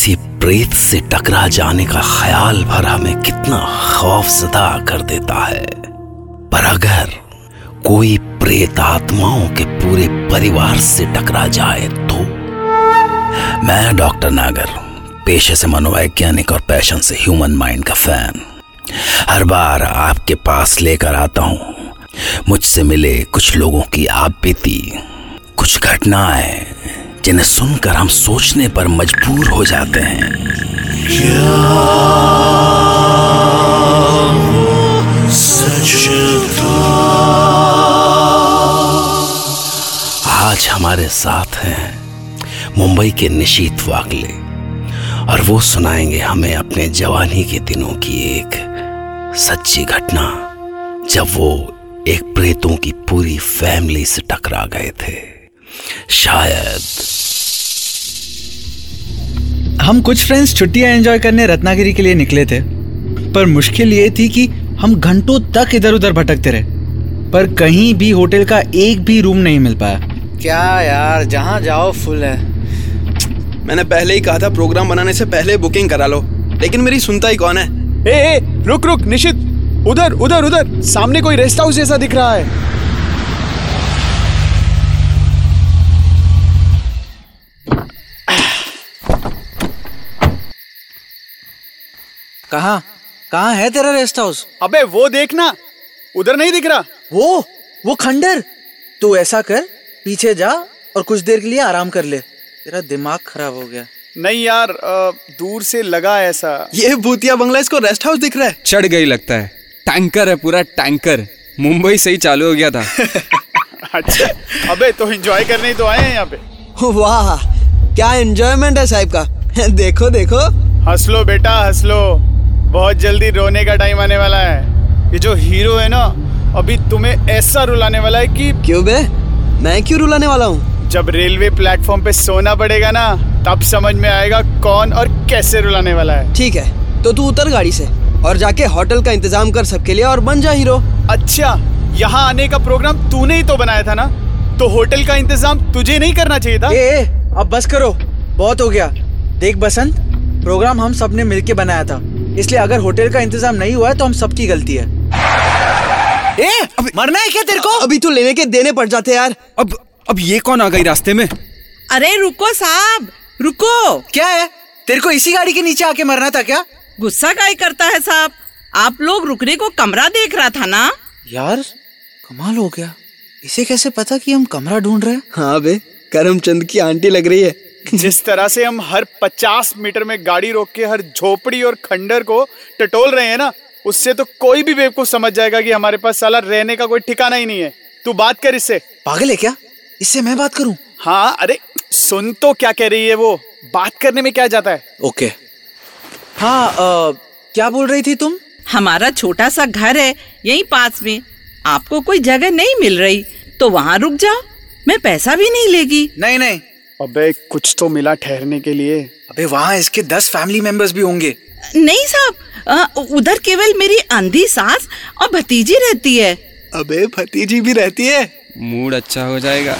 किसी प्रेत से टकरा जाने का ख्याल भर हमें कितना खौफजदा कर देता है। पर अगर कोई प्रेत आत्माओं के पूरे परिवार से टकरा जाए तो? मैं डॉक्टर नागर, पेशे से मनोवैज्ञानिक और पैशन से ह्यूमन माइंड का फ़ैन। हर बार आपके पास लेकर आता हूँ। मुझसे मिले कुछ लोगों की आप बीती, कुछ घटनाएँ जिन्हें सुनकर हम सोचने पर मजबूर हो जाते हैं। आज हमारे साथ हैं मुंबई के निशीत वाकले, और वो सुनाएँगे हमें अपने जवानी के दिनों की एक सच्ची घटना, जब वो एक प्रेतों की पूरी फैमिली से टकरा गए थे। शायद। हम कुछ फ्रेंड्स छुट्टियाँ एंजॉय करने रत्नागिरी के लिए निकले थे पर मुश्किल ये थी कि हम घंटों तक इधर उधर भटकते रहे पर कहीं भी होटल का एक भी रूम नहीं मिल पाया। क्या यार जहाँ जाओ फुल है। मैंने पहले ही कहा था प्रोग्राम बनाने से पहले बुकिंग करा लो लेकिन मेरी सुनता ही कौन है? ए, ए रुक रुक निशित उधर उधर उधर सामने कोई रेस्ट हाउस जैसा दिख रहा है। कहाँ? कहाँ है तेरा रेस्ट हाउस अबे वो देखना उधर नहीं दिख रहा। वो वो खंडर। तू ऐसा कर पीछे जा और कुछ देर के लिए आराम कर ले। तेरा दिमाग खराब हो गया। नहीं यार अ, दूर से लगा ऐसा। ये भूतिया बंगला इसको रेस्ट हाउस दिख रहा है? चढ़ गई लगता है। टैंकर है पूरा टैंकर मुंबई से ही चालू हो गया था। अच्छा अबे तो एंजॉय करने ही तो आए हैं यहाँ पे। वाह क्या एंजॉयमेंट है साहब का। देखो देखो। हंस लो बेटा हंस लो। बहुत जल्दी रोने का टाइम आने वाला है। ये जो हीरो है ना अभी तुम्हें ऐसा रुलाने वाला है कि क्यों बे? मैं क्यों रुलाने वाला हूँ? जब रेलवे प्लेटफॉर्म पे सोना पड़ेगा ना तब समझ में आएगा कौन और कैसे रुलाने वाला है। ठीक है तो तू उतर गाड़ी से और जाके होटल का इंतज़ाम कर सबके लिए और बन जा हीरो अच्छा यहाँ आने का प्रोग्राम तूने ही तो बनाया था ना? तो होटल का इंतज़ाम तुझे नहीं करना चाहिए था? ए, अब बस करो बहुत हो गया। देख बसंत प्रोग्राम हम सबने मिलके बनाया था। इसलिए अगर होटल का इंतज़ाम नहीं हुआ है तो हम सबकी गलती है। ए अभी, मरना है क्या तेरे को? अभी तो लेने के देने पड़ जाते यार। अब अब ये कौन आ गई रास्ते में? अरे रुको साहब रुको। क्या है? तेरे को इसी गाड़ी के नीचे आके मरना था क्या? गुस्सा काय करता है साहब? आप लोग रुकने को कमरा देख रहा था ना? यार कमाल हो गया। इसे कैसे पता कि हम कमरा ढूंढ रहे हैं? हाँ बे करमचंद की आंटी लग रही है। जिस तरह से हम हर 50 मीटर में गाड़ी रोक के हर झोपड़ी और खंडर को टटोल रहे हैं ना उससे तो कोई भी बेवकूफ़ समझ जाएगा कि हमारे पास साला रहने का कोई ठिकाना ही नहीं है। तू बात कर इससे। पागल है क्या? इससे मैं बात करूँ? हाँ अरे सुन तो क्या कह रही है वो। बात करने में क्या जाता है? ओके। हाँ अ, क्या बोल रही थी तुम? हमारा छोटा सा घर है यहीं पास में। आपको कोई जगह नहीं मिल रही तो वहाँ रुक जाओ। मैं पैसा भी नहीं लेगी। नहीं नहीं अबे कुछ तो मिला ठहरने के लिए। अबे वहाँ इसके दस फैमिली मेंबर्स भी होंगे। नहीं साहब उधर केवल मेरी अंधी सास और भतीजी रहती है। अबे भतीजी भी रहती है? मूड अच्छा हो जाएगा।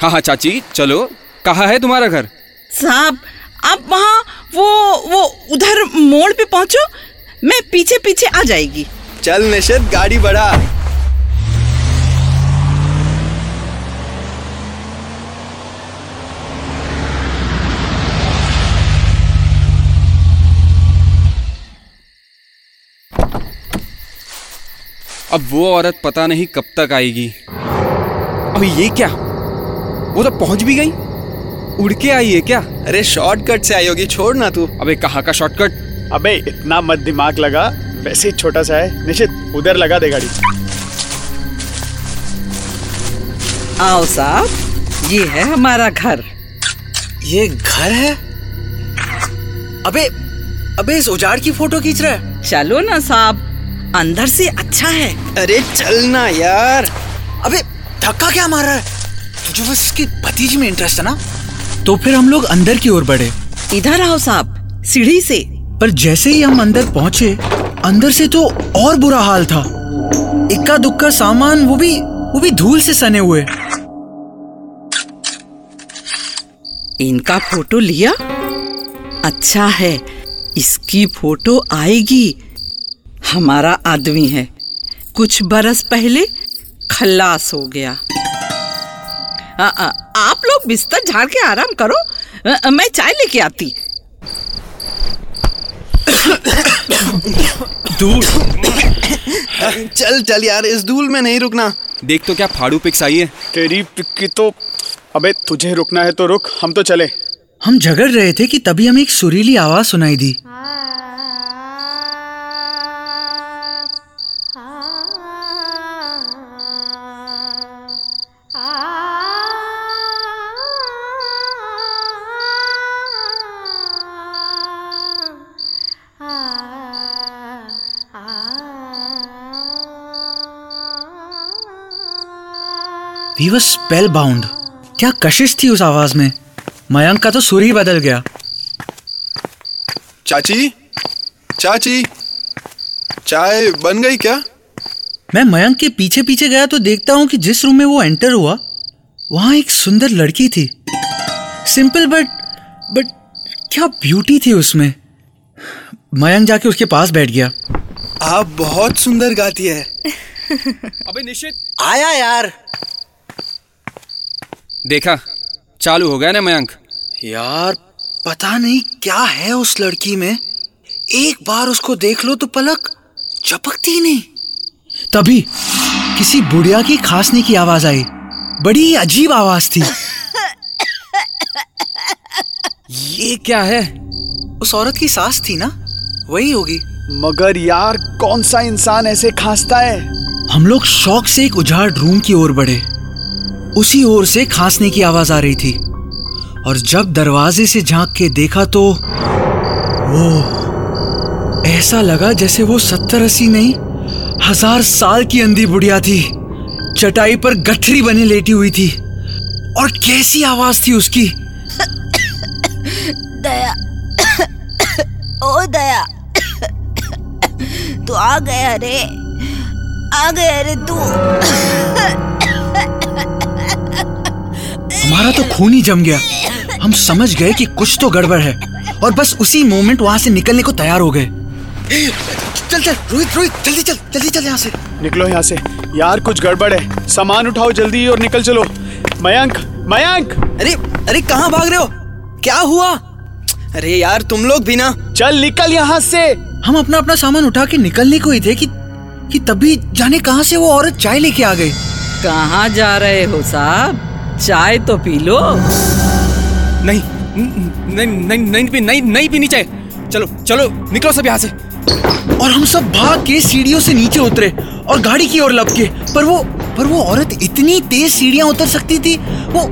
हाँ हाँ चाची चलो। कहाँ है तुम्हारा घर? साहब आप वहाँ वो वो उधर मोड़ पे पहुँचो मैं पीछे पीछे आ जाएगी। चल निशित गाड़ी बढ़ा। अब वो औरत पता नहीं कब तक आएगी। अब ये क्या? वो तो पहुँच भी गई। उड़ के आई है क्या? अरे शॉर्टकट से आई होगी छोड़ ना तू। अबे कहाँ का शॉर्टकट अबे इतना मत दिमाग लगा। वैसे ही छोटा सा है। निश्चित उधर लगा दे गाड़ी। आओ साहब ये है हमारा घर। ये घर है? अबे अबे इस उजाड़ की फ़ोटो खींच रहा है। चलो ना साहब। अंदर से अच्छा है। अरे चलना यार। अबे धक्का क्या मार रहा है? तुझे बस इसकी भतीजी में इंटरेस्ट है ना? तो फिर हम लोग अंदर की ओर बढ़े। इधर आओ साहब सीढ़ी से। पर जैसे ही हम अंदर पहुँचे अंदर से तो और बुरा हाल था। इक्का दुक्का सामान वो भी वो भी धूल से सने हुए। इनका फ़ोटो लिया? अच्छा है इसकी फ़ोटो आएगी। हमारा आदमी है। कुछ बरस पहले खल्लास हो गया। आ, आ, आप लोग बिस्तर झाड़ के आराम करो। आ, आ, मैं चाय लेके आती। धूल। चल चल यार इस धूल में नहीं रुकना। देख तो क्या फाड़ू पिक्स आई है। तेरी पिक की तो अबे तुझे रुकना है तो रुक हम तो चले। हम झगड़ रहे थे कि तभी हमें एक सुरीली आवाज़ सुनाई दी। वी वर स्पेल बाउंड क्या कशिश थी उस आवाज़ में? मयंक का तो सुर ही बदल गया। चाची? चाची? चाय बन गई क्या? मैं मयंक के पीछे पीछे गया तो देखता हूँ कि जिस रूम में वो एंटर हुआ वहाँ एक सुंदर लड़की थी। सिंपल बट बट क्या ब्यूटी थी उसमें। मयंक जाके उसके पास बैठ गया। आप बहुत सुंदर गाती है। अबे निश्चित। आया यार। देखा चालू हो गया ना मयंक? यार पता नहीं क्या है उस लड़की में। एक बार उसको देख लो तो पलक चपकती ही नहीं। तभी किसी बुढ़िया की खांसने की आवाज़ आई। बड़ी अजीब आवाज़ थी। ये क्या है? उस औरत की सास थी ना? वही होगी। मगर यार कौन सा इंसान ऐसे खांसता है? हम लोग शौक से एक उजाड़ रूम की ओर बढ़े। उसी ओर से खांसने की आवाज़ आ रही थी। और जब दरवाजे से झाँक के देखा तो वो ऐसा लगा जैसे वो सत्तर अस्सी नहीं, हज़ार साल की अंधी बुढ़िया थी। चटाई पर गठरी बने लेटी हुई थी। और कैसी आवाज़ थी उसकी? दया। ओ दया। तू आ गया रे। आ गया रे तू। हमारा तो खून ही जम गया। हम समझ गए कि कुछ तो गड़बड़ है और बस उसी मोमेंट वहाँ से निकलने को तैयार हो गए। चल चल रोहित रोहित जल्दी चल जल्दी चल यहाँ से। निकलो यहाँ से। यार कुछ गड़बड़ है। सामान उठाओ जल्दी और निकल चलो। मयंक मयंक! अरे अरे कहाँ भाग रहे हो? क्या हुआ? अरे यार तुम लोग भी ना। चल निकल यहाँ से। हम अपना अपना सामान उठा के निकलने को ही थे कि कि तभी जाने कहाँ से वो औरत चाय लेके आ गई। कहाँ जा रहे हो साहब? चाय तो पी लो। नहीं नहीं नहीं नहीं पी नहीं नहीं पीनी चाहिए। चलो चलो निकलो सब यहाँ से। और हम सब भाग के सीढ़ियों से नीचे उतरे और गाड़ी की ओर लपके। पर वो पर वो औरत इतनी तेज सीढ़ियाँ उतर सकती थी। वो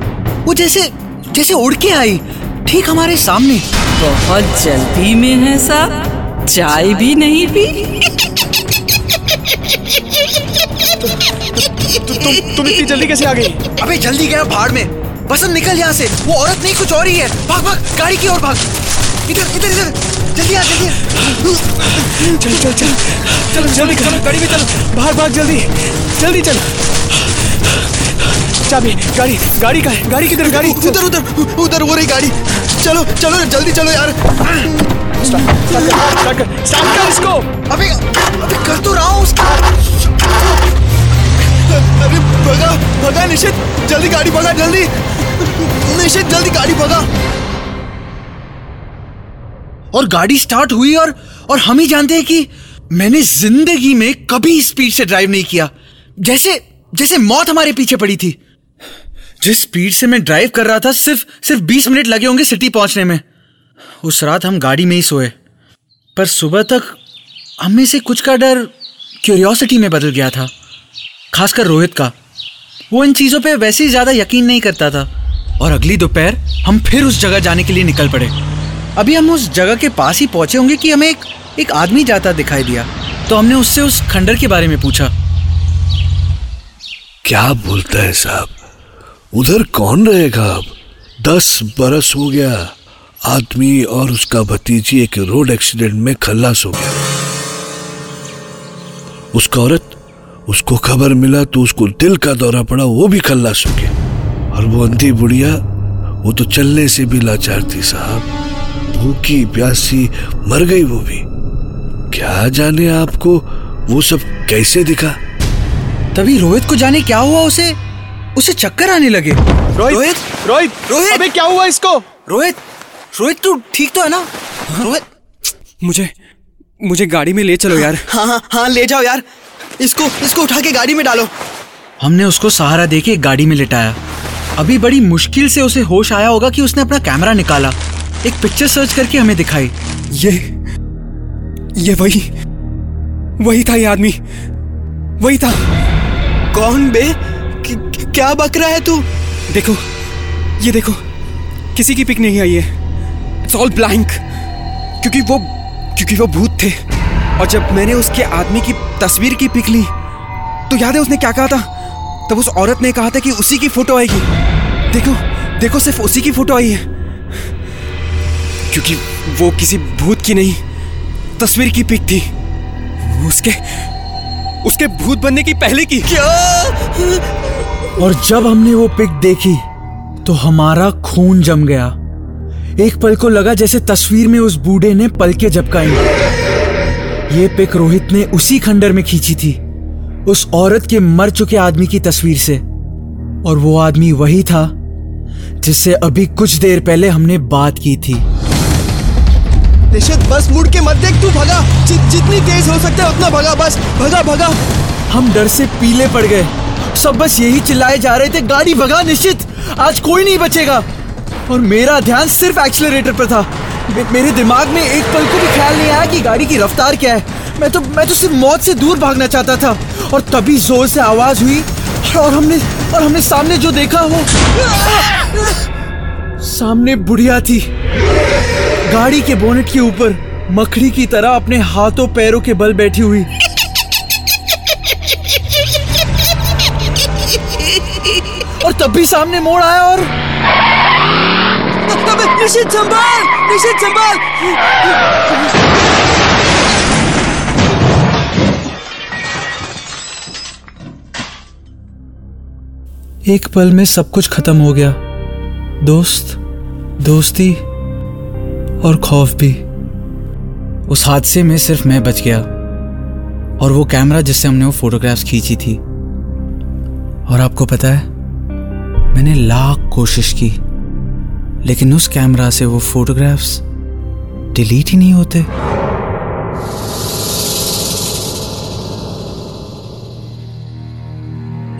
वो जैसे जैसे उड़ के आई ठीक हमारे सामने। बहुत जल्दी में है साहब। चाय भी नहीं पी। तुम तुम इतनी जल्दी कैसे आ गई अबे जल्दी गया भाड़ में बसंत निकल यहाँ से वो औरत नहीं कुछ और ही है भाग भाग गाड़ी की ओर भाग इधर इधर इधर जल्दी आ जल्दी। चल चल चल चलो जल्दी चलो गाड़ी में चलो भाग भाग जल्दी जल्दी चल चाबी गाड़ी गाड़ी का है गाड़ी किधर गाड़ी उधर उधर उधर वो रही गाड़ी चलो चलो जल्दी चलो यार स्टार्ट कर स्टार्ट कर स्टार्ट कर इसको अबे अबे कर तो रहा हूँ उसका अरे भगा भगा निशित जल्दी गाड़ी भगा, जल्दी। निशित जल्दी गाड़ी भगा। और गाड़ी स्टार्ट हुई और और हम ही जानते हैं कि मैंने ज़िंदगी में कभी स्पीड से ड्राइव नहीं किया। जैसे जैसे मौत हमारे पीछे पड़ी थी। जिस स्पीड से मैं ड्राइव कर रहा था, सिर्फ़ सिर्फ़ बीस मिनट लगे होंगे सिटी पहुँचने में। उस रात हम गाड़ी में ही सोए। पर सुबह तक हमें से कुछ का डर क्यूरियोसिटी में बदल गया था। खासकर रोहित का। वो इन चीज़ों पे वैसे ही ज़्यादा यकीन नहीं करता था। और अगली दोपहर हम फिर उस जगह जाने के लिए निकल पड़े। अभी हम उस जगह के पास ही पहुँचे होंगे कि हमें एक एक आदमी जाता दिखाई दिया। तो हमने उससे उस खंडर के बारे में पूछा। क्या बोलता है साहब? उधर कौन रहेगा अब? दस बरस हो गया। आदमी और उसका भतीजी एक रोड एक्सीडेंट में खल्लास हो गया। उसका औरत उसको खबर मिला तो उसको दिल का दौरा पड़ा वो भी खल्लास हो गया और वो अंधी बुढ़िया वो तो चलने से भी लाचार थी साहब। भूखी प्यासी मर गई वो भी। क्या जाने आपको वो सब कैसे दिखा? तभी रोहित को जाने क्या हुआ उसे? उसे चक्कर आने लगे। रोहित रोहित रोहित! अबे क्या हुआ इसको? रोहित रोहित तू ठीक तो है ना? रोहित मुझे मुझे गाड़ी में ले चलो यार। हाँ हाँ हाँ ले जाओ यार। इसको इसको उठा के गाड़ी में डालो। हमने उसको सहारा देके एक गाड़ी में लिटाया। अभी बड़ी मुश्किल से उसे होश आया होगा कि उसने अपना कैमरा निकाला। एक पिक्चर सर्च करके हमें दिखाई। ये ये वही वही था ये आदमी। वही था। कौन बे? कि- क्या बक रहा है तू? देखो ये देखो किसी की पिक नहीं आई है। इट्स ऑल ब्लैंक क्योंकि वो क्योंकि वो भूत थे। और जब मैंने उसके आदमी की तस्वीर की पिक ली तो याद है उसने क्या कहा था? तब उस औरत ने कहा था कि उसी की फ़ोटो आएगी। देखो देखो सिर्फ़ उसी की फ़ोटो आई है। क्योंकि वो किसी भूत की नहीं तस्वीर की पिक थी। उसके उसके भूत बनने की पहले की। क्या? और जब हमने वो पिक देखी तो हमारा खून जम गया। एक पल को लगा जैसे तस्वीर में उस बूढ़े ने पलके झपकाई ये पिक रोहित ने उसी खंडर में खींची थी उस औरत के मर चुके आदमी की तस्वीर से। और वो आदमी वही था जिससे अभी कुछ देर पहले हमने बात की थी। निशित बस मुड़ के मत देख तू भगा। जि, जितनी तेज हो सकता है उतना भगा बस भगा भगा। हम डर से पीले पड़ गए। सब बस यही चिल्लाए जा रहे थे गाड़ी भगा निश्चित। आज कोई नहीं बचेगा। और मेरा ध्यान सिर्फ़ एक्सीलरेटर पर था। मेरे दिमाग में एक पल को भी ख्याल नहीं आया कि गाड़ी की रफ्तार क्या है। मैं तो मैं तो सिर्फ़ मौत से दूर भागना चाहता था और तभी ज़ोर से आवाज़ हुई और हमने और हमने सामने जो देखा वो सामने बुढ़िया थी। गाड़ी के बोनेट के ऊपर मकड़ी की तरह अपने हाथों पैरों के बल बैठी हुई। और तब भी सामने मोड़ आया और निशित संभाल निशित संभाल एक पल में सब कुछ खत्म हो गया। दोस्त, दोस्ती और खौफ भी। उस हादसे में सिर्फ़ मैं बच गया। और वो कैमरा जिससे हमने वो फोटोग्राफ्स खींची थी। और आपको पता है, मैंने लाख कोशिश की। लेकिन उस कैमरा से वो फोटोग्राफ्स डिलीट ही नहीं होते।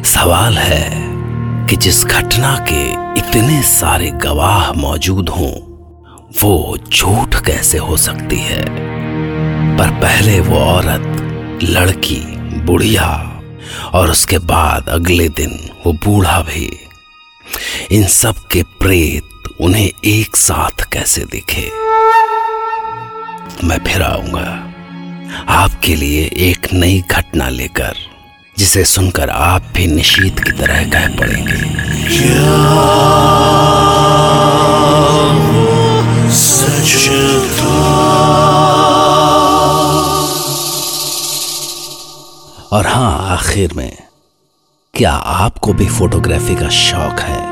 सवाल है कि जिस घटना के इतने सारे गवाह मौजूद हों, वो झूठ कैसे हो सकती है? पर पहले वो औरत, लड़की, बुढ़िया और उसके बाद अगले दिन वो बूढ़ा भी। इन सब के प्रेत उन्हें एक साथ कैसे दिखे? मैं फिर आऊँगा। आपके लिए एक नई घटना लेकर, जिसे सुनकर आप भी निशीत की तरह कह पड़ेंगे। और हाँ आखिर में, क्या आपको भी फोटोग्राफी का शौक है?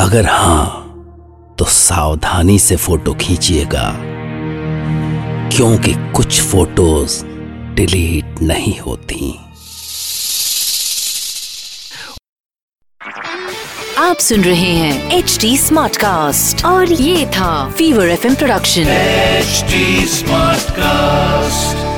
अगर हाँ तो सावधानी से फ़ोटो खींचिएगा क्योंकि कुछ फ़ोटोज़ डिलीट नहीं होती। आप सुन रहे हैं एच डी स्मार्ट कास्ट और ये था fever F production H smart cast